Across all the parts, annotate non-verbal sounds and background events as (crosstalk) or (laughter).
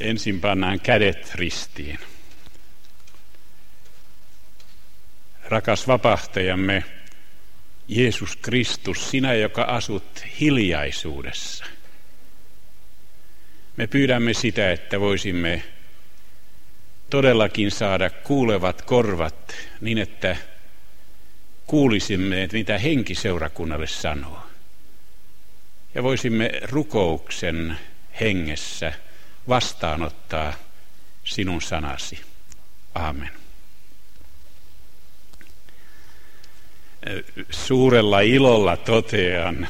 Ensin pannaan kädet ristiin. Rakas vapahtajamme, Jeesus Kristus, sinä, joka asut hiljaisuudessa. Me pyydämme sitä, että voisimme todellakin saada kuulevat korvat niin, että kuulisimme, että mitä henki seurakunnalle sanoo. Ja voisimme rukouksen hengessä vastaanottaa sinun sanasi. Aamen. Suurella ilolla totean,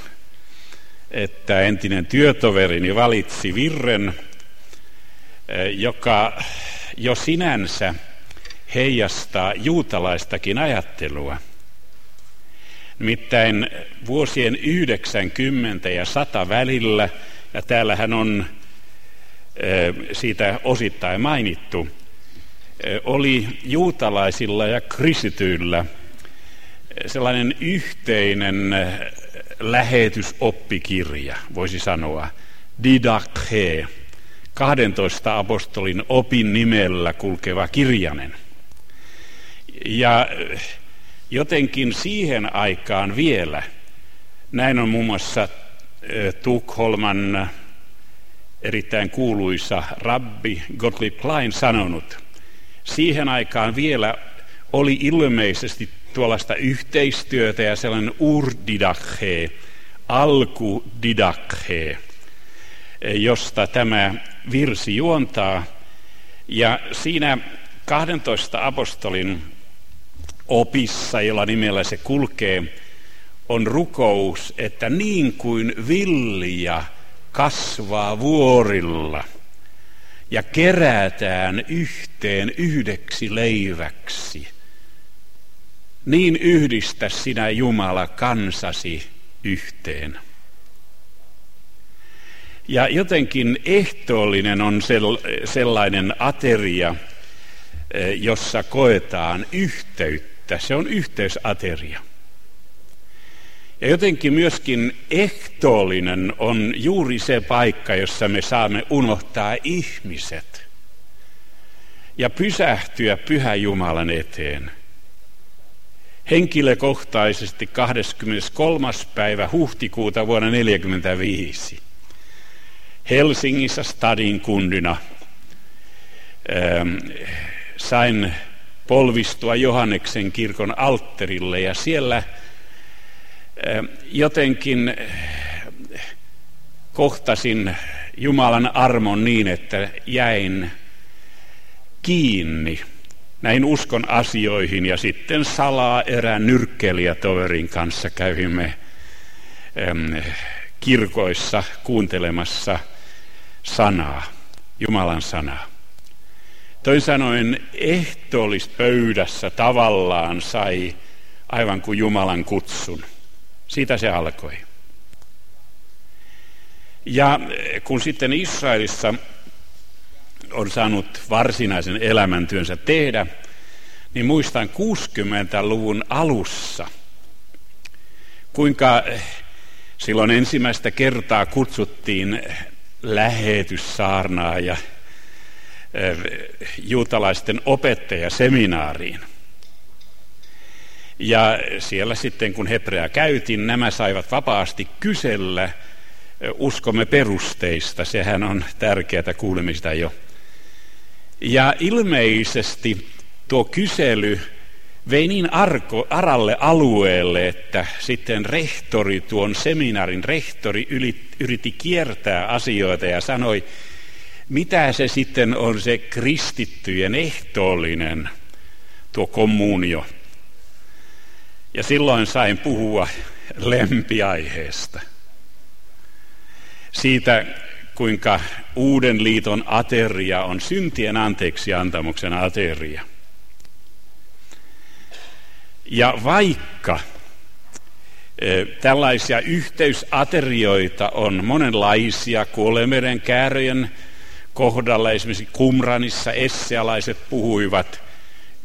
että entinen työtoverini valitsi virren, joka jo sinänsä heijastaa juutalaistakin ajattelua. Nimittäin vuosien 90 ja 100 välillä, ja täällähän on siitä osittain mainittu, oli juutalaisilla ja kristityillä sellainen yhteinen lähetysoppikirja, voisi sanoa, didakhe, 12 apostolin opin nimellä kulkeva kirjanen. Ja jotenkin siihen aikaan vielä, näin on muun muassa Tukholman erittäin kuuluisa rabbi Gottlieb Klein sanonut, siihen aikaan vielä oli ilmeisesti tuollaista yhteistyötä ja sellainen urdidakhe, alkudidakhe, josta tämä virsi juontaa. Ja siinä 12 apostolin opissa, jolla nimellä se kulkee, on rukous, että niin kuin vilja kasvaa vuorilla ja kerätään yhteen yhdeksi leiväksi, niin yhdistä sinä Jumala kansasi yhteen. Ja jotenkin ehtoollinen on sellainen ateria, eh, jossa koetaan yhteyttä. Se on yhteysateria. Ja jotenkin myöskin ehtoollinen on juuri se paikka, jossa me saamme unohtaa ihmiset ja pysähtyä Pyhä Jumalan eteen. Henkilökohtaisesti 23. päivä huhtikuuta vuonna 1945 Helsingissä stadin kundina ähm, sain polvistua Johanneksen kirkon altterille ja siellä jotenkin kohtasin Jumalan armon niin, että jäin kiinni näihin uskon asioihin ja sitten salaa erään nyrkkeilijätoverin kanssa kävimme kirkoissa kuuntelemassa sanaa, Jumalan sanaa. Toin sanoen ehtoollispöydässä tavallaan sai aivan kuin Jumalan kutsun. Siitä se alkoi. Ja kun sitten Israelissa on saanut varsinaisen elämäntyönsä tehdä, niin muistan 60-luvun alussa, kuinka silloin ensimmäistä kertaa kutsuttiin lähetyssaarnaaja juutalaisten opettajaseminaariin. Ja siellä sitten kun hebrea käytin, nämä saivat vapaasti kysellä uskomme perusteista. Sehän on tärkeää kuulemista jo. Ja ilmeisesti tuo kysely vei niin arko, aralle alueelle, että sitten rehtori, tuon seminaarin rehtori yritti kiertää asioita ja sanoi, mitä se sitten on se kristittyjen ehtoollinen, tuo kommunio. Ja silloin sain puhua lempiaiheesta. Siitä, kuinka uuden liiton ateria on syntien anteeksi antamuksen ateria. Ja vaikka e, tällaisia yhteysaterioita on monenlaisia kuolemeren kääröjen kohdalla, esimerkiksi Kumranissa essealaiset puhuivat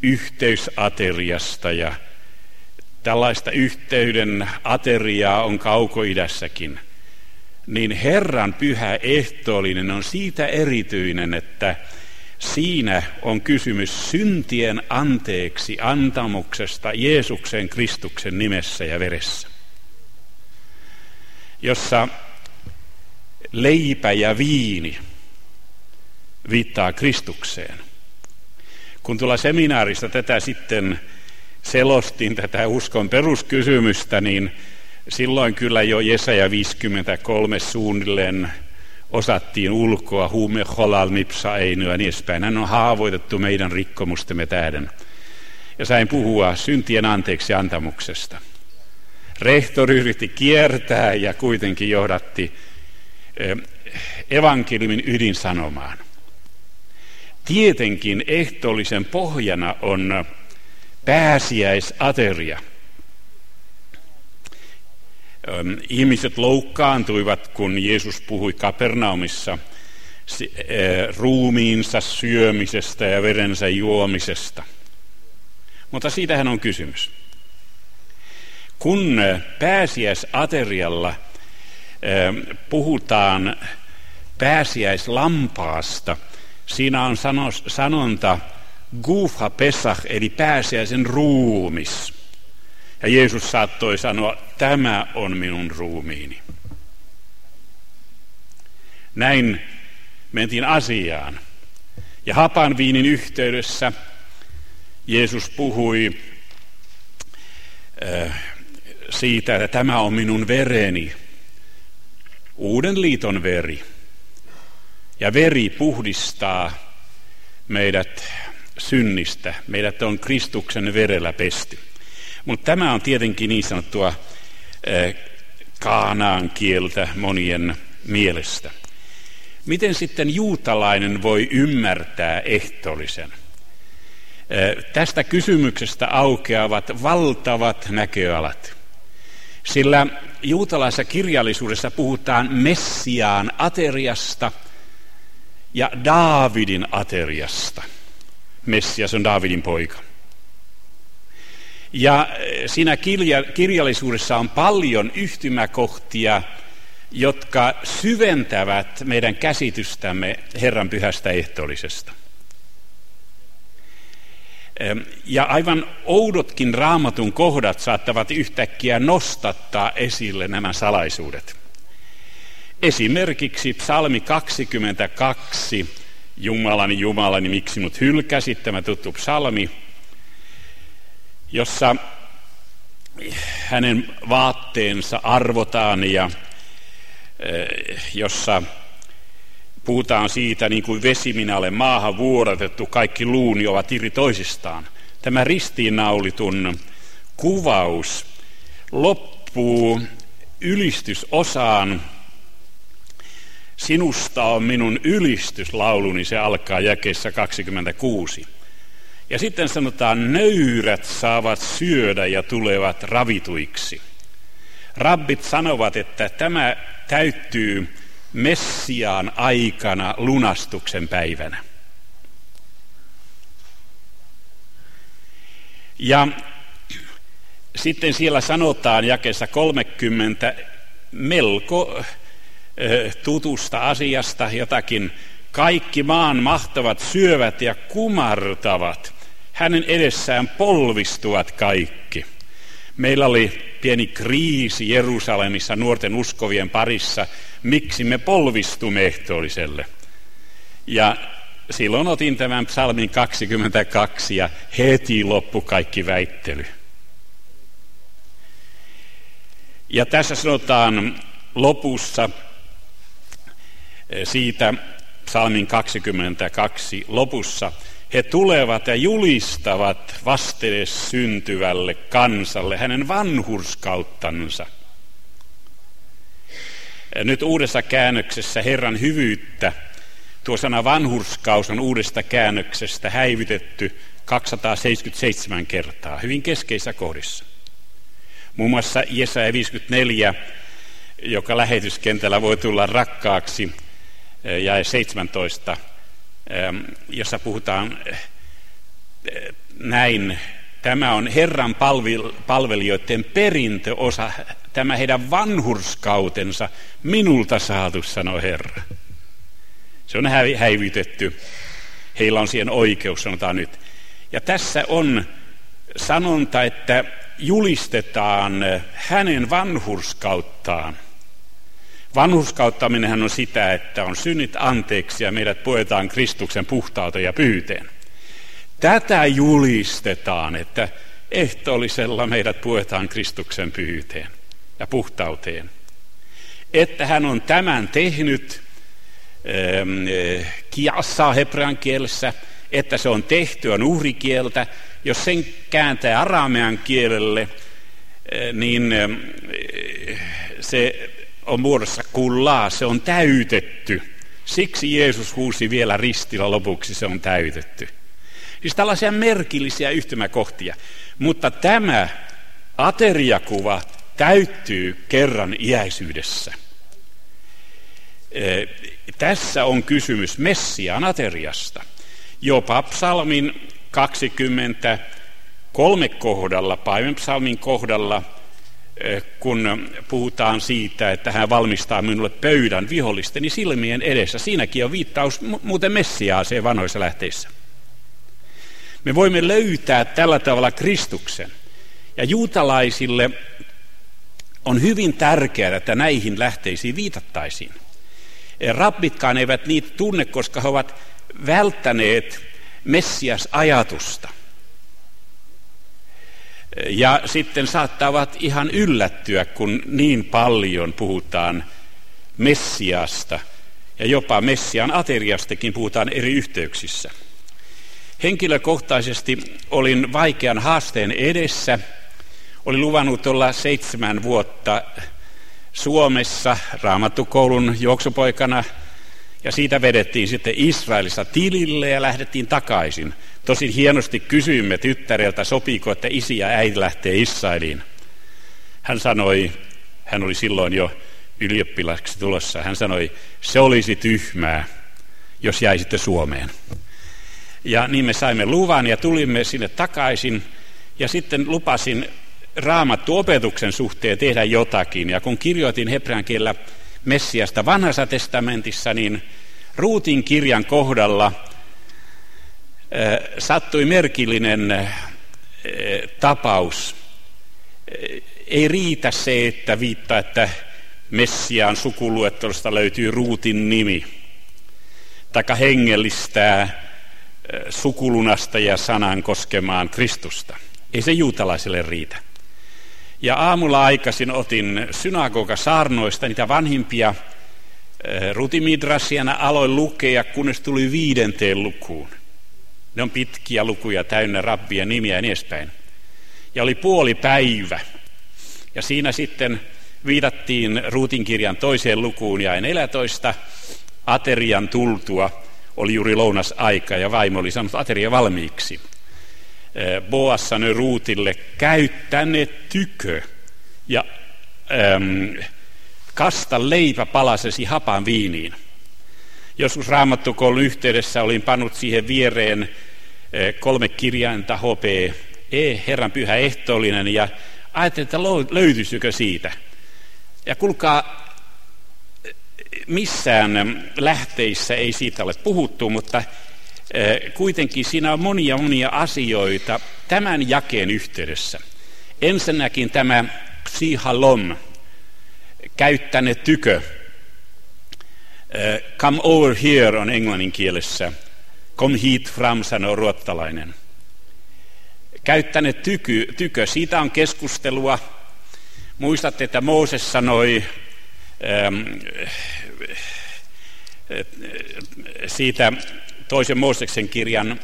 yhteysateriasta ja tällaista yhteyden ateriaa on kaukoidässäkin. niin Herran pyhä ehtoollinen on siitä erityinen, että siinä on kysymys syntien anteeksi antamuksesta Jeesuksen Kristuksen nimessä ja veressä, jossa leipä ja viini viittaa Kristukseen. Kun tulla seminaarista tätä sitten selostin, tätä uskon peruskysymystä, niin silloin kyllä jo Jesaja 53 suunnilleen osattiin ulkoa, huume holal nipsa einyä ja niin edespäin. Hän on haavoitettu meidän rikkomustemme tähden. Ja sain puhua syntien anteeksi antamuksesta. Rehtori yritti kiertää ja kuitenkin johdatti eh, evankeliumin ydinsanomaan. Tietenkin ehtoollisen pohjana on pääsiäisateria. Ihmiset loukkaantuivat, kun Jeesus puhui Kapernaumissa ruumiinsa syömisestä ja verensä juomisesta. Mutta siitähän on kysymys. Kun pääsiäisaterialla puhutaan pääsiäislampaasta, siinä on sanonta Gufa Pesach, eli pääsiäisen ruumis. Ja Jeesus saattoi sanoa, tämä on minun ruumiini. Näin mentiin asiaan. Ja hapan viinin yhteydessä Jeesus puhui äh, siitä, että tämä on minun vereni, uuden liiton veri. Ja veri puhdistaa meidät synnistä. Meidät on Kristuksen verellä pesty. Mutta tämä on tietenkin niin sanottua eh, kaanaan kieltä monien mielestä. Miten sitten juutalainen voi ymmärtää ehtoollisen? Eh, tästä kysymyksestä aukeavat valtavat näköalat. Sillä juutalaisessa kirjallisuudessa puhutaan Messiaan ateriasta ja Daavidin ateriasta – Messias on Daavidin poika. Ja eh, siinä kirja, kirjallisuudessa on paljon yhtymäkohtia, jotka syventävät meidän käsitystämme Herran pyhästä ehtoollisesta. Ja aivan oudotkin raamatun kohdat saattavat yhtäkkiä nostattaa esille nämä salaisuudet. Esimerkiksi psalmi 22 Jumalani, Jumalani, miksi mut hylkäsit, tämä tuttu psalmi, jossa hänen vaatteensa arvotaan ja eh, jossa puhutaan siitä, niin kuin vesi minä olen maahan vuodatettu, kaikki luuni ovat iri toisistaan. Tämä ristiinnaulitun kuvaus loppuu ylistysosaan, Sinusta on minun ylistyslauluni, se alkaa jäkeessä 26. Ja sitten sanotaan, nöyrät saavat syödä ja tulevat ravituiksi. Rabbit sanovat, että tämä täyttyy Messiaan aikana lunastuksen päivänä. Ja sitten siellä sanotaan jakessa 30 melko tutusta asiasta jotakin. Kaikki maan mahtavat syövät ja kumartavat. Hänen edessään polvistuvat kaikki. Meillä oli pieni kriisi Jerusalemissa nuorten uskovien parissa. Miksi me polvistumme ehtoolliselle? Ja silloin otin tämän psalmin 22 ja heti loppu kaikki väittely. Ja tässä sanotaan lopussa, siitä psalmin 22 lopussa. He tulevat ja julistavat vastedes syntyvälle kansalle hänen vanhurskauttansa. Nyt uudessa käännöksessä Herran hyvyyttä, tuo sana vanhurskaus on uudesta käännöksestä häivytetty 277 kertaa, hyvin keskeisissä kohdissa. Muun muassa Jesaja 54, joka lähetyskentällä voi tulla rakkaaksi ja 17, jossa puhutaan näin Tämä on Herran palvelijoiden perintöosa, tämä heidän vanhurskautensa minulta saatu, sanoi Herra. Se on häivytetty. Heillä on siihen oikeus, sanotaan nyt. Ja tässä on sanonta, että julistetaan hänen vanhurskauttaan. Vanhurskauttaminen on sitä, että on synnit anteeksi ja meidät puetaan Kristuksen puhtauteen ja pyyteen. Tätä julistetaan, että ehtoollisella meidät puetaan Kristuksen pyhyyteen ja puhtauteen. Että hän on tämän tehnyt ähm, kiassa hebrean kielessä, että se on tehty on uhrikieltä. Jos sen kääntää aramean kielelle, eh, niin eh, se on muodossa kullaa, se on täytetty. Siksi Jeesus huusi vielä ristillä lopuksi, se on täytetty. Siis tällaisia merkillisiä yhtymäkohtia. Mutta tämä ateriakuva täyttyy kerran iäisyydessä. Tässä on kysymys Messiaan ateriasta. Jopa psalmin 23 kohdalla, psalmin kohdalla, kun puhutaan siitä, että hän valmistaa minulle pöydän vihollisteni silmien edessä. Siinäkin on viittaus muuten Messiaaseen vanhoissa lähteissä. Me voimme löytää tällä tavalla Kristuksen. Ja juutalaisille on hyvin tärkeää, että näihin lähteisiin viitattaisiin. Rabbitkaan eivät niitä tunne, koska he ovat välttäneet Messias-ajatusta. Ja sitten saattavat ihan yllättyä, kun niin paljon puhutaan Messiasta ja jopa Messian ateriastakin puhutaan eri yhteyksissä. Henkilökohtaisesti olin vaikean haasteen edessä. Olin luvannut olla seitsemän vuotta Suomessa raamattukoulun juoksupoikana ja siitä vedettiin sitten Israelissa tilille ja lähdettiin takaisin. Tosin hienosti kysyimme tyttäreltä, sopiiko, että isi ja äiti lähtee Israeliin. Hän sanoi, hän oli silloin jo ylioppilaksi tulossa, hän sanoi, se olisi tyhmää, jos jäisitte Suomeen. Ja niin me saimme luvan ja tulimme sinne takaisin. Ja sitten lupasin raamattuopetuksen suhteen tehdä jotakin. Ja kun kirjoitin hebrean kielellä Messiasta vanhassa testamentissa, niin Ruutin kirjan kohdalla sattui merkillinen tapaus. Ei riitä se, että viittaa, että Messiaan sukuluettelosta löytyy Ruutin nimi, taikka hengellistää sukulunasta ja sanan koskemaan Kristusta. Ei se juutalaiselle riitä. Ja aamulla aikaisin otin synagoga saarnoista niitä vanhimpia rutimidrasiana aloin lukea, kunnes tuli viidenteen lukuun. Ne on pitkiä lukuja täynnä rabbia nimiä ja niin edespäin. Ja oli puoli päivä. Ja siinä sitten viitattiin Ruutin kirjan toiseen lukuun ja 14 aterian tultua oli juuri lounasaika ja vaimo oli saanut ateria valmiiksi. Boas sanoi Ruutille, käy tänne tykö ja äm, kasta leipä palasesi hapan viiniin. Joskus raamattukoulun yhteydessä olin pannut siihen viereen kolme kirjainta HP, E, Herran pyhä ehtoollinen, ja ajattelin, että löytyisikö siitä. Ja kuulkaa, missään lähteissä ei siitä ole puhuttu, mutta kuitenkin siinä on monia monia asioita tämän jakeen yhteydessä. Ensinnäkin tämä psihalom, käyttäne tykö. Come over here on englannin kielessä. Come heat from, sanoo ruottalainen. Käyttäne tyky, tykö, siitä on keskustelua. Muistatte, että Mooses sanoi siitä toisen Mooseksen kirjan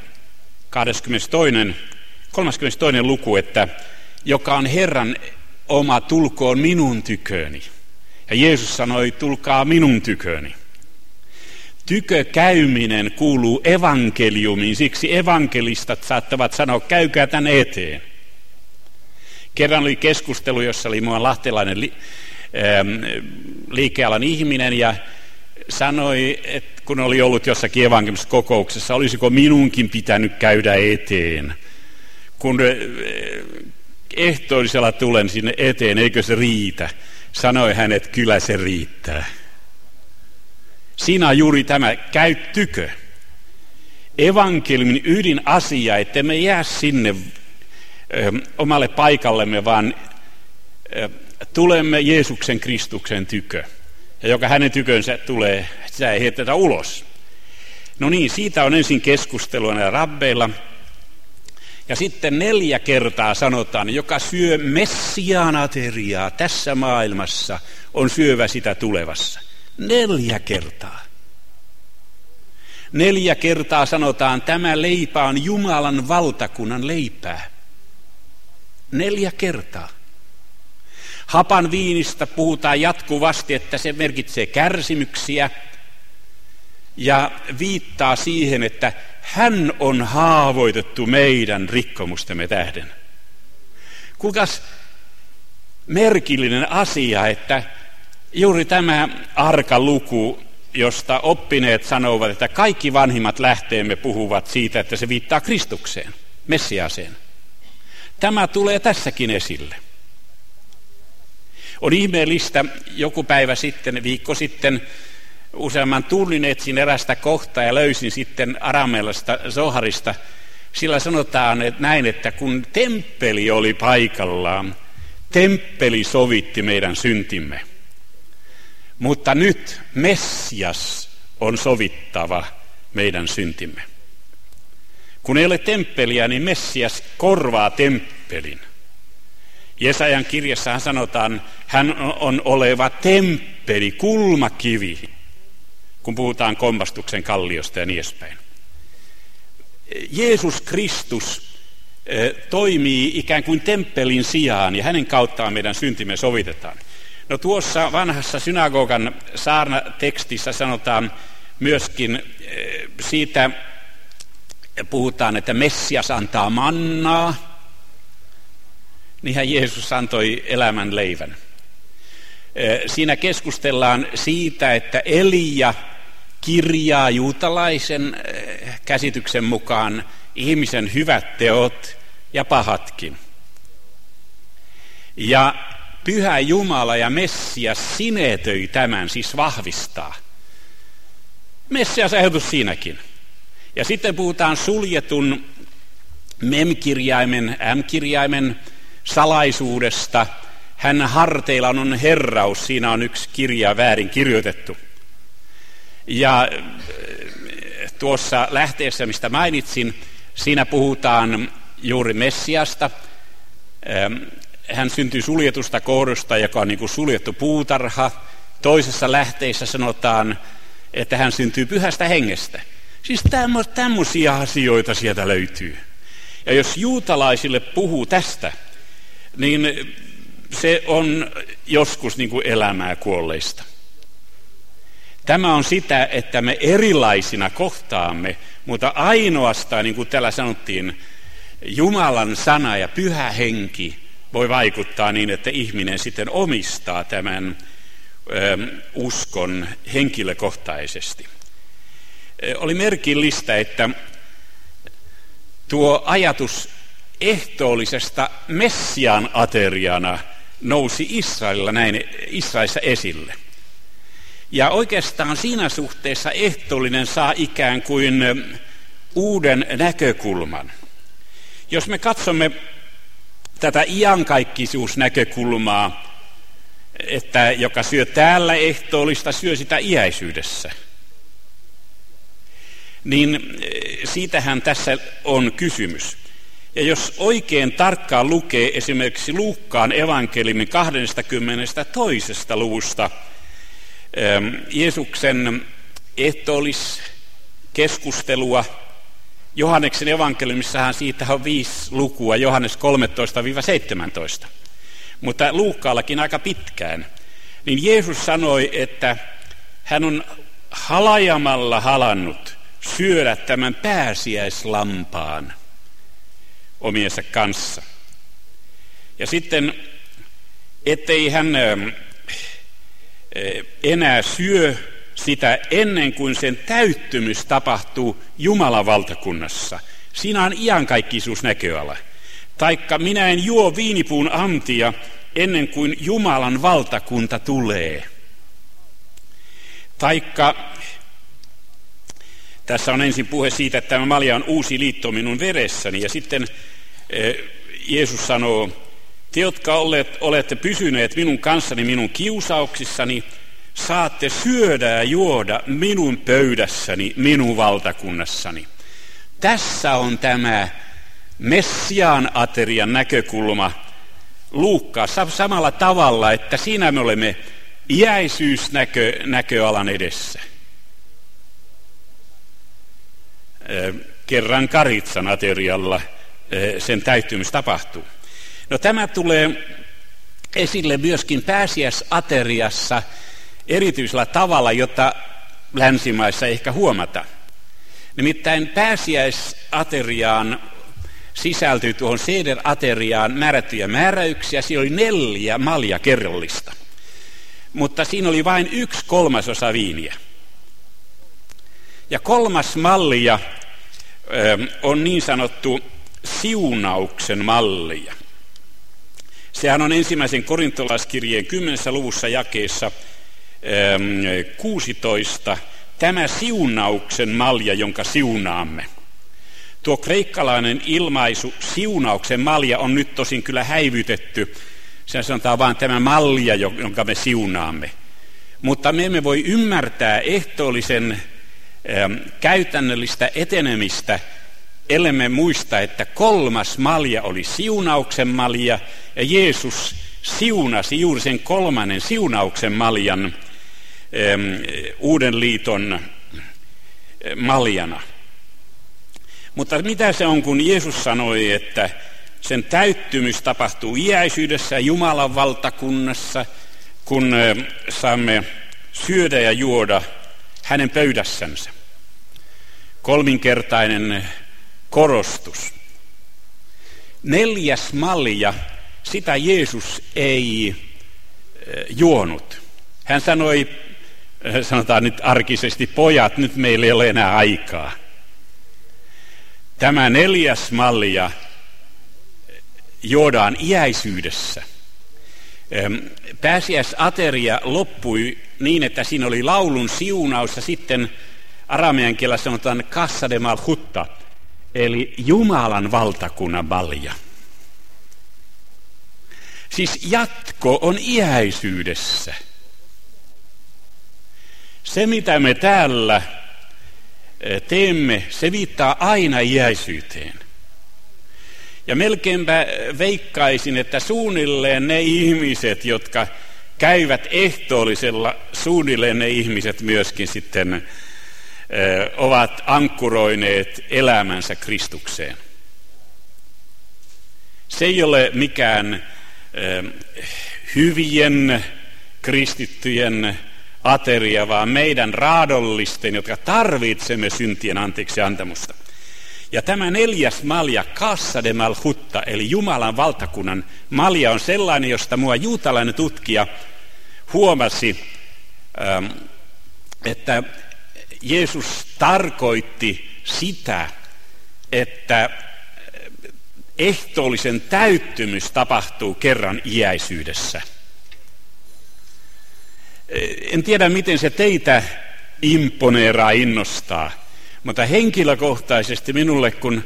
22, 32. luku, että joka on Herran oma, tulkoon minun tyköni. Ja Jeesus sanoi, tulkaa minun tyköni. Tykökäyminen kuuluu evankeliumiin, siksi evankelistat saattavat sanoa, käykää tän eteen. Kerran oli keskustelu, jossa oli mua lahtelainen li, ähm, liikealan ihminen ja sanoi, että kun oli ollut jossakin evankelisessa kokouksessa, olisiko minunkin pitänyt käydä eteen, kun ehtoisella tulen sinne eteen, eikö se riitä? Sanoi hän, että kyllä se riittää. Siinä on juuri tämä, käyttykö. Evankeliumin ydinasia, että me jää sinne ö, omalle paikallemme, vaan ö, tulemme Jeesuksen Kristuksen tykö. Ja joka hänen tykönsä tulee, sitä ei heitetä ulos. No niin, siitä on ensin keskustelua näillä rabbeilla. Ja sitten neljä kertaa sanotaan, joka syö messianateriaa tässä maailmassa, on syövä sitä tulevassa. Neljä kertaa. Neljä kertaa sanotaan, tämä leipä on Jumalan valtakunnan leipää. Neljä kertaa. Hapan viinistä puhutaan jatkuvasti, että se merkitsee kärsimyksiä ja viittaa siihen, että hän on haavoitettu meidän rikkomustemme tähden. Kuinkas merkillinen asia, että juuri tämä arka luku, josta oppineet sanovat, että kaikki vanhimmat lähteemme puhuvat siitä, että se viittaa Kristukseen, Messiaseen. Tämä tulee tässäkin esille. On ihmeellistä, joku päivä sitten, viikko sitten, useamman tunnin etsin erästä kohtaa ja löysin sitten arameellasta Zoharista. Sillä sanotaan että näin, että kun temppeli oli paikallaan, temppeli sovitti meidän syntimme. Mutta nyt Messias on sovittava meidän syntimme. Kun ei ole temppeliä, niin Messias korvaa temppelin. Jesajan kirjassahan sanotaan, hän on oleva temppeli, kulmakivi, kun puhutaan kompastuksen kalliosta ja niin edespäin. Jeesus Kristus eh, toimii ikään kuin temppelin sijaan ja hänen kauttaan meidän syntimme sovitetaan. No tuossa vanhassa synagogan saarnatekstissä sanotaan myöskin eh, siitä, puhutaan, että Messias antaa mannaa, niinhän Jeesus antoi elämän leivän. Eh, siinä keskustellaan siitä, että Elia kirjaa juutalaisen eh, käsityksen mukaan ihmisen hyvät teot ja pahatkin. Ja Pyhä Jumala ja Messias sinetöi tämän, siis vahvistaa. Messias ehdotus siinäkin. Ja sitten puhutaan suljetun mem-kirjaimen, m-kirjaimen salaisuudesta. Hän harteilla on herraus, siinä on yksi kirja väärin kirjoitettu. Ja äh, tuossa lähteessä, mistä mainitsin, siinä puhutaan juuri Messiasta. Hän syntyi suljetusta kohdusta, joka on niin kuin suljettu puutarha. Toisessa lähteessä sanotaan, että hän syntyy pyhästä hengestä. Siis tämmöisiä asioita sieltä löytyy. Ja jos juutalaisille puhuu tästä, niin se on joskus niin kuin elämää kuolleista. Tämä on sitä, että me erilaisina kohtaamme, mutta ainoastaan, niin kuin täällä sanottiin, Jumalan sana ja pyhä henki voi vaikuttaa niin, että ihminen sitten omistaa tämän ö, uskon henkilökohtaisesti. Oli merkillistä, että tuo ajatus ehtoollisesta Messian ateriana nousi Israelilla näin Israelissa esille. Ja oikeastaan siinä suhteessa ehtoollinen saa ikään kuin uuden näkökulman. Jos me katsomme tätä iankaikkisuusnäkökulmaa, että joka syö täällä ehtoollista, syö sitä iäisyydessä. Niin siitähän tässä on kysymys. Ja jos oikein tarkkaan lukee esimerkiksi Luukkaan evankeliumin 22. luvusta ähm, Jeesuksen ehtoolliskeskustelua, Johanneksen evankeliumissahan siitä on viisi lukua, Johannes 13-17. Mutta Luukkaallakin aika pitkään. Niin Jeesus sanoi, että hän on halajamalla halannut syödä tämän pääsiäislampaan – omiensa kanssa. Ja sitten, ettei hän enää syö sitä ennen kuin sen täyttymys tapahtuu Jumalan valtakunnassa. Siinä on iankaikkisuus näköala. Taikka minä en juo viinipuun antia ennen kuin Jumalan valtakunta tulee. Taikka tässä on ensin puhe siitä, että tämä malja on uusi liitto minun veressäni. Ja sitten eh, Jeesus sanoo, te jotka olette pysyneet minun kanssani minun kiusauksissani, saatte syödä ja juoda minun pöydässäni, minun valtakunnassani. Tässä on tämä Messiaan aterian näkökulma Luukkaassa samalla tavalla, että siinä me olemme iäisyysnäköalan edessä. Kerran Karitsan aterialla sen täyttymys tapahtuu. No tämä tulee esille myöskin pääsiäisateriassa erityisellä tavalla, jota länsimaissa ehkä huomata. Nimittäin pääsiäisateriaan sisältyy tuohon Seder-ateriaan määrättyjä määräyksiä. Siinä oli neljä malja kerrallista. Mutta siinä oli vain yksi kolmasosa viiniä. Ja kolmas mallia on niin sanottu siunauksen mallia. Sehän on ensimmäisen korintolaiskirjeen 10. luvussa jakeessa 16 tämä siunauksen malja, jonka siunaamme. Tuo kreikkalainen ilmaisu siunauksen malja on nyt tosin kyllä häivytetty. Se sanotaan vain tämä malja, jonka me siunaamme. Mutta me emme voi ymmärtää ehtoollisen käytännöllistä etenemistä, ellemme muista, että kolmas malja oli siunauksen malja, ja Jeesus siunasi juuri sen kolmannen siunauksen maljan uuden liiton maljana. Mutta mitä se on, kun Jeesus sanoi, että sen täyttymys tapahtuu iäisyydessä Jumalan valtakunnassa, kun saamme syödä ja juoda hänen pöydässänsä. Kolminkertainen korostus. Neljäs malja, sitä Jeesus ei juonut. Hän sanoi, sanotaan nyt arkisesti, pojat, nyt meillä ei ole enää aikaa. Tämä neljäs mallia juodaan iäisyydessä. Pääsiäisateria loppui niin, että siinä oli laulun siunaus ja sitten aramean kielellä sanotaan kassa de malhutta, eli Jumalan valtakunnan malja. Siis jatko on iäisyydessä. Se, mitä me täällä teemme, se viittaa aina iäisyyteen. Ja melkeinpä veikkaisin, että suunnilleen ne ihmiset, jotka käyvät ehtoollisella, suunnilleen ne ihmiset myöskin sitten ovat ankkuroineet elämänsä Kristukseen. Se ei ole mikään hyvien kristittyjen ateria, vaan meidän raadollisten, jotka tarvitsemme syntien anteeksi antamusta. Ja tämä neljäs malja, Kassa de Malhutta, eli Jumalan valtakunnan malja, on sellainen, josta mua juutalainen tutkija huomasi, ähm, että Jeesus tarkoitti sitä, että ehtoollisen täyttymys tapahtuu kerran iäisyydessä – en tiedä, miten se teitä imponeeraa, innostaa, mutta henkilökohtaisesti minulle, kun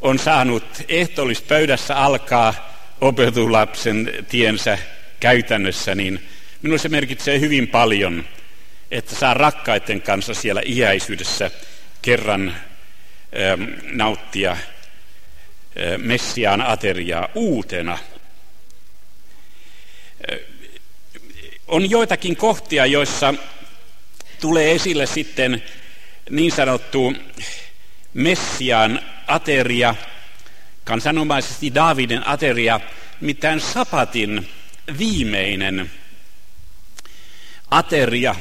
on saanut ehtoollispöydässä alkaa opetulapsen tiensä käytännössä, niin minulle se merkitsee hyvin paljon, että saa rakkaiden kanssa siellä iäisyydessä kerran ähm, nauttia äh, Messiaan ateriaa uutena. On joitakin kohtia, joissa tulee esille sitten niin sanottu Messiaan ateria, kansanomaisesti Daaviden ateria, mitään sapatin viimeinen ateria,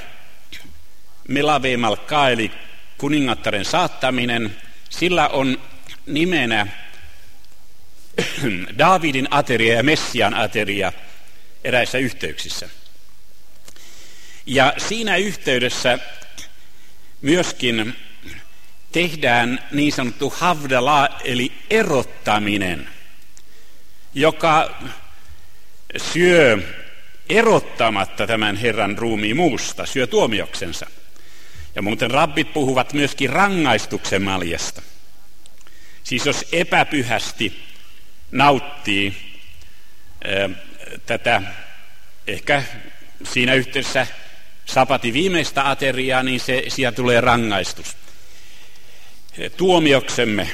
Melave eli kuningattaren saattaminen, sillä on nimenä (clears throat) Daavidin ateria ja Messian ateria eräissä yhteyksissä. Ja siinä yhteydessä myöskin tehdään niin sanottu havdala, eli erottaminen. joka syö erottamatta tämän Herran ruumiin muusta, syö tuomioksensa. Ja muuten rabbit puhuvat myöskin rangaistuksen maljasta. Siis jos epäpyhästi nauttii ää, tätä ehkä siinä yhteydessä sapati viimeistä ateriaa, niin se, siitä tulee rangaistus. Tuomioksemme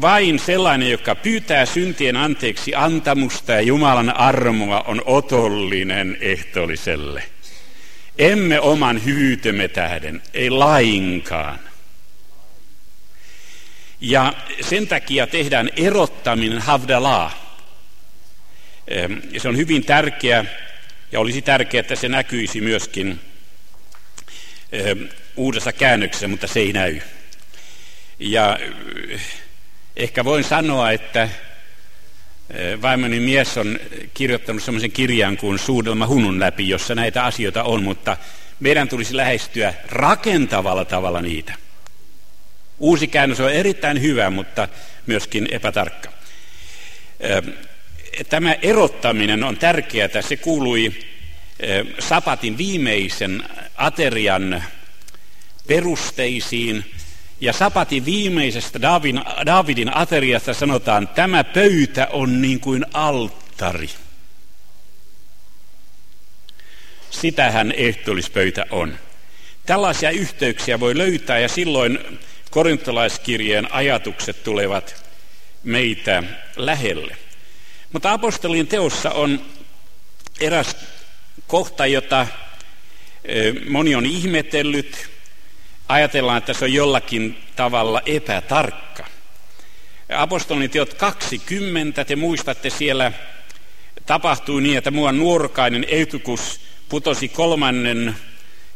vain sellainen, joka pyytää syntien anteeksi antamusta ja Jumalan armoa, on otollinen ehtoolliselle. Emme oman hyvyytemme tähden, ei lainkaan. Ja sen takia tehdään erottaminen havdalaa. Se on hyvin tärkeä ja olisi tärkeää, että se näkyisi myöskin uudessa käännöksessä, mutta se ei näy. Ja ehkä voin sanoa, että vaimoni mies on kirjoittanut sellaisen kirjan kuin Suudelma hunun läpi, jossa näitä asioita on, mutta meidän tulisi lähestyä rakentavalla tavalla niitä. Uusi käännös on erittäin hyvä, mutta myöskin epätarkka. Tämä erottaminen on tärkeää. Se kuului sapatin viimeisen aterian perusteisiin. Ja sapatin viimeisestä Davidin, Davidin ateriasta sanotaan, tämä pöytä on niin kuin alttari. Sitähän ehtoollispöytä on. Tällaisia yhteyksiä voi löytää ja silloin korintolaiskirjeen ajatukset tulevat meitä lähelle. Mutta apostolien teossa on eräs kohta, jota moni on ihmetellyt. Ajatellaan, että se on jollakin tavalla epätarkka. Apostolin teot 20, te muistatte siellä tapahtui niin, että muuan nuorkainen Eutykus putosi kolmannen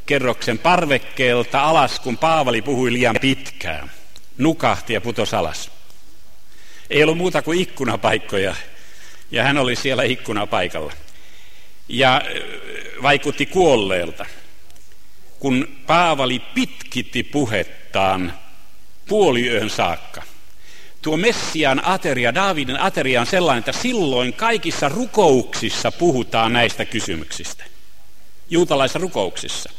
kerroksen parvekkeelta alas, kun Paavali puhui liian pitkään. Nukahti ja putosi alas. Ei ollut muuta kuin ikkunapaikkoja, ja hän oli siellä ikkunapaikalla. Ja vaikutti kuolleelta, kun Paavali pitkitti puhettaan puoliyön saakka. Tuo Messian ateria, Daavidin ateria on sellainen, että silloin kaikissa rukouksissa puhutaan näistä kysymyksistä. Juutalaisissa rukouksissa.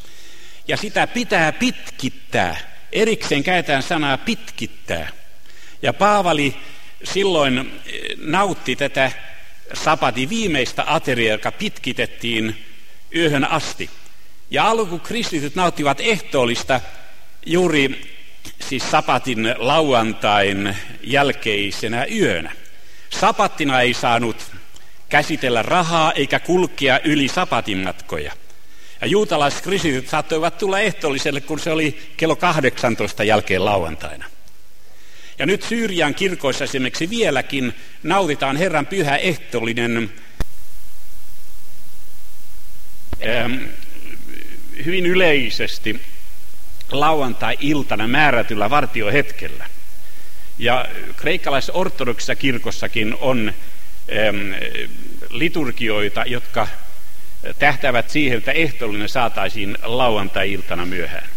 Ja sitä pitää pitkittää. Erikseen käytetään sanaa pitkittää. Ja Paavali silloin eh, nautti tätä sapatin viimeistä ateriaa, joka pitkitettiin yöhön asti. Ja alku kristityt nauttivat ehtoollista juuri siis sapatin lauantain jälkeisenä yönä. Sapattina ei saanut käsitellä rahaa eikä kulkea yli sapatin matkoja. Ja juutalaiset kristityt saattoivat tulla ehtoolliselle, kun se oli kello 18 jälkeen lauantaina. Ja nyt Syyrian kirkoissa esimerkiksi vieläkin nautitaan Herran pyhä ehtoollinen ähm, hyvin yleisesti lauantai-iltana määrätyllä vartiohetkellä. Ja kreikkalaisessa ortodoksissa kirkossakin on ähm, liturgioita, jotka tähtävät siihen, että ehtoollinen saataisiin lauantai-iltana myöhään.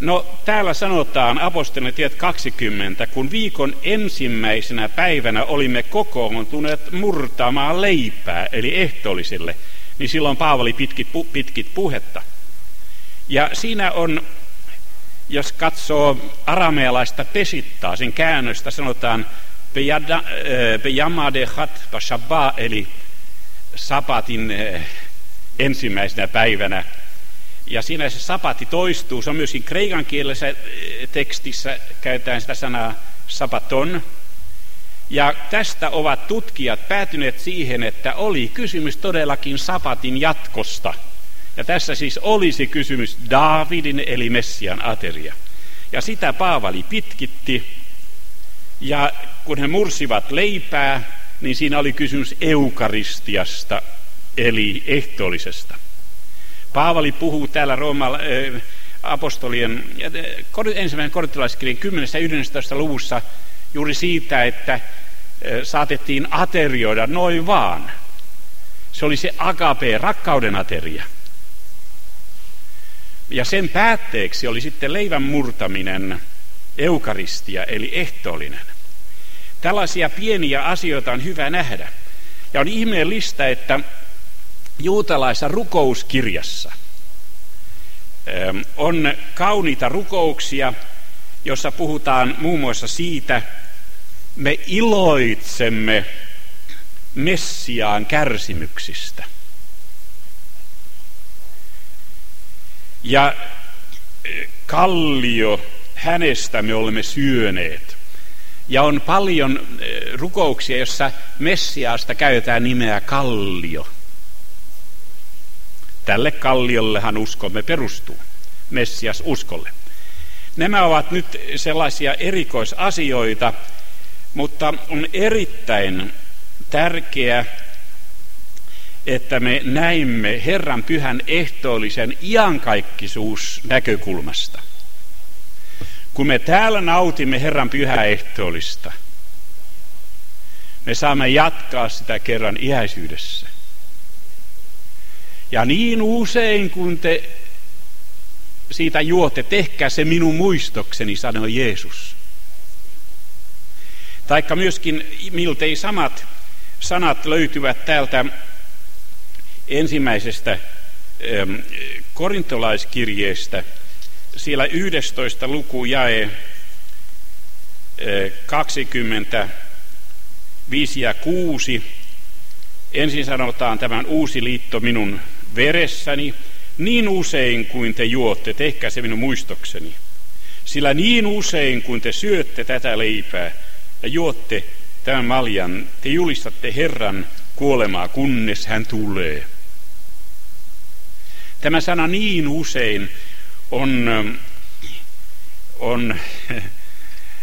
No täällä sanotaan apostolien tiet 20, kun viikon ensimmäisenä päivänä olimme kokoontuneet murtamaan leipää, eli ehtoollisille, niin silloin Paavali pitkit, pitkit puhetta. Ja siinä on, jos katsoo aramealaista pesittaa, sen käännöstä sanotaan Bejamade äh, hat Shabbat, eli sapatin äh, ensimmäisenä päivänä – ja siinä se sapati toistuu. Se on myöskin kreikan kielessä eh, tekstissä käytetään sitä sanaa sapaton. Ja tästä ovat tutkijat päätyneet siihen, että oli kysymys todellakin sapatin jatkosta. Ja tässä siis olisi kysymys Daavidin eli Messian ateria. Ja sitä Paavali pitkitti. Ja kun he mursivat leipää, niin siinä oli kysymys eukaristiasta, eli ehtoollisesta. Paavali puhuu täällä Rooman äh, apostolien ensimmäinen korintolaiskirjan 10. ja 11. luvussa juuri siitä, että äh, saatettiin aterioida noin vaan. Se oli se agape, rakkauden ateria. Ja sen päätteeksi oli sitten leivän murtaminen, eukaristia, eli ehtoollinen. Tällaisia pieniä asioita on hyvä nähdä. Ja on ihmeellistä, että juutalaisessa rukouskirjassa on kauniita rukouksia, jossa puhutaan muun muassa siitä, me iloitsemme Messiaan kärsimyksistä. Ja kallio, hänestä me olemme syöneet. Ja on paljon rukouksia, jossa Messiaasta käytetään nimeä kallio. Tälle kalliollehan uskomme perustuu, Messias uskolle. Nämä ovat nyt sellaisia erikoisasioita, mutta on erittäin tärkeää, että me näimme Herran pyhän ehtoollisen iankaikkisuus näkökulmasta. Kun me täällä nautimme Herran pyhää ehtoollista, me saamme jatkaa sitä kerran iäisyydessä. Ja niin usein kun te siitä juotte, tehkää se minun muistokseni, sanoi Jeesus. Taikka myöskin miltei samat sanat löytyvät täältä ensimmäisestä korintolaiskirjeestä. Siellä 11 luku jae 25 ja 6. Ensin sanotaan tämän uusi liitto minun veressäni, niin usein kuin te juotte, tehkää se minun muistokseni. Sillä niin usein kuin te syötte tätä leipää ja juotte tämän maljan, te julistatte Herran kuolemaa, kunnes hän tulee. Tämä sana niin usein on, on (laughs)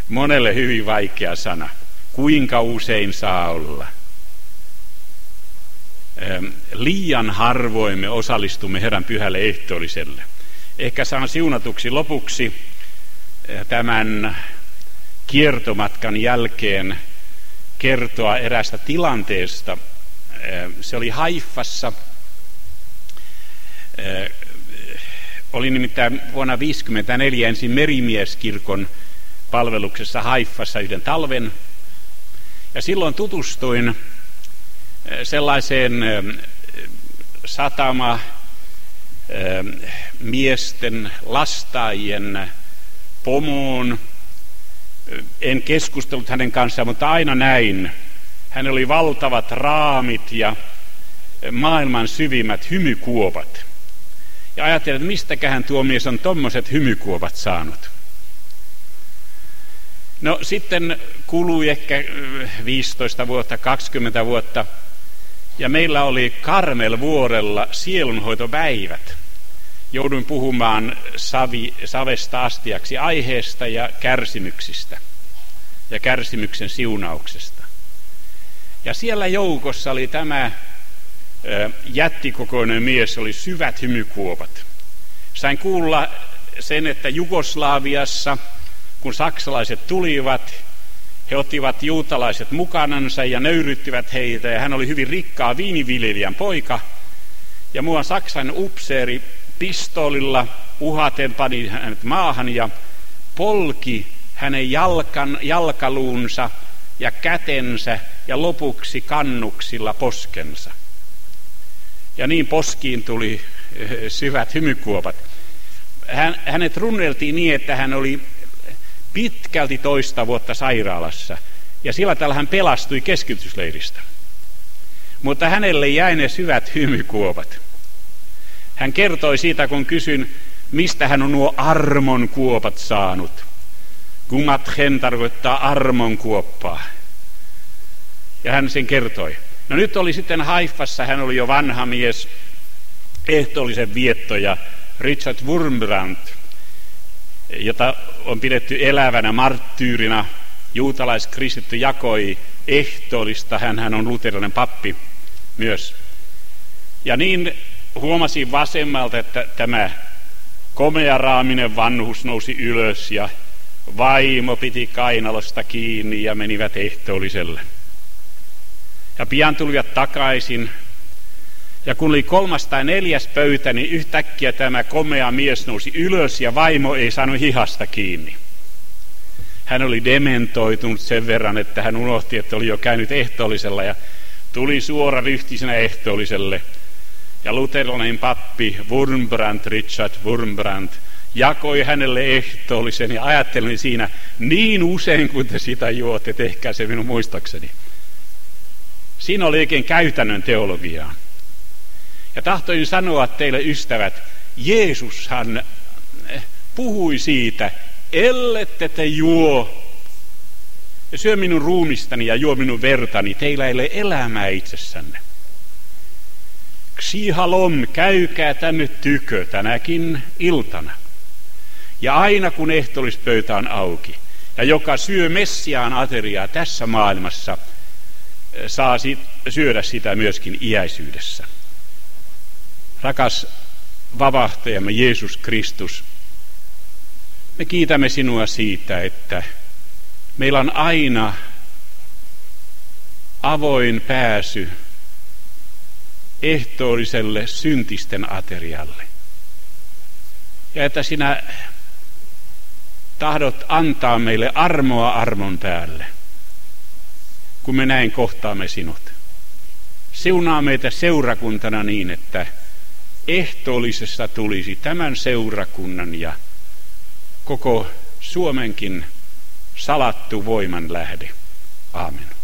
monelle hyvin vaikea sana. Kuinka usein saa olla? Liian harvoin me osallistumme Herran pyhälle ehtoolliselle. Ehkä saan siunatuksi lopuksi tämän kiertomatkan jälkeen kertoa erästä tilanteesta. Se oli Haifassa. Oli nimittäin vuonna 1954 ensin merimieskirkon palveluksessa Haifassa yhden talven. Ja silloin tutustuin sellaiseen satama miesten lastaajien pomoon. En keskustellut hänen kanssaan, mutta aina näin. Hän oli valtavat raamit ja maailman syvimmät hymykuopat. Ja ajattelin, että mistäköhän tuo mies on tuommoiset hymykuopat saanut. No sitten kului ehkä 15 vuotta, 20 vuotta – ja meillä oli Karmelvuorella sielunhoitopäivät. Jouduin puhumaan savi, savesta astiaksi aiheesta ja kärsimyksistä ja kärsimyksen siunauksesta. Ja siellä joukossa oli tämä jättikokoinen mies, oli syvät hymykuopat. Sain kuulla sen, että Jugoslaaviassa, kun saksalaiset tulivat, he ottivat juutalaiset mukanansa ja nöyryttivät heitä ja hän oli hyvin rikkaa viiniviljelijän poika. Ja mua Saksan upseeri pistoolilla uhaten pani hänet maahan ja polki hänen jalkan, jalkaluunsa ja kätensä ja lopuksi kannuksilla poskensa. Ja niin poskiin tuli eh, syvät hymykuopat. Hän, hänet runneltiin niin, että hän oli pitkälti toista vuotta sairaalassa. Ja sillä tällä hän pelastui keskitysleiristä. Mutta hänelle jäi ne syvät hymykuopat. Hän kertoi siitä, kun kysyn, mistä hän on nuo armon kuopat saanut. Gumatchen tarkoittaa armon kuoppaa. Ja hän sen kertoi. No nyt oli sitten Haifassa, hän oli jo vanha mies, ehtoollisen viettoja, Richard Wurmbrandt, jota on pidetty elävänä marttyyrinä. Juutalaiskristitty jakoi ehtoollista, hän, hän on luterilainen pappi myös. Ja niin huomasin vasemmalta, että tämä komearaaminen vanhus nousi ylös ja vaimo piti kainalosta kiinni ja menivät ehtoolliselle. Ja pian tulivat takaisin ja kun oli kolmas tai neljäs pöytä, niin yhtäkkiä tämä komea mies nousi ylös ja vaimo ei saanut hihasta kiinni. Hän oli dementoitunut sen verran, että hän unohti, että oli jo käynyt ehtoollisella ja tuli suora ryhtisenä ehtoolliselle. Ja luterilainen pappi Wurmbrand, Richard Wurmbrand, jakoi hänelle ehtoollisen ja ajattelin siinä niin usein kuin te sitä juotte, tehkää se minun muistakseni. Siinä oli oikein käytännön teologiaa. Ja tahtoin sanoa teille ystävät, Jeesushan puhui siitä, ellette te juo ja syö minun ruumistani ja juo minun vertani, teillä ei ole elämää itsessänne. Ksihalom, käykää tänne tykö tänäkin iltana. Ja aina kun ehtoollispöytä on auki, ja joka syö Messiaan ateriaa tässä maailmassa, saa syödä sitä myöskin iäisyydessä. Rakas vavahtajamme Jeesus Kristus, me kiitämme sinua siitä, että meillä on aina avoin pääsy ehtoolliselle syntisten aterialle. Ja että sinä tahdot antaa meille armoa armon päälle, kun me näin kohtaamme sinut. Siunaa meitä seurakuntana niin, että ehtoollisesta tulisi tämän seurakunnan ja koko Suomenkin salattu voiman lähde. Aamen.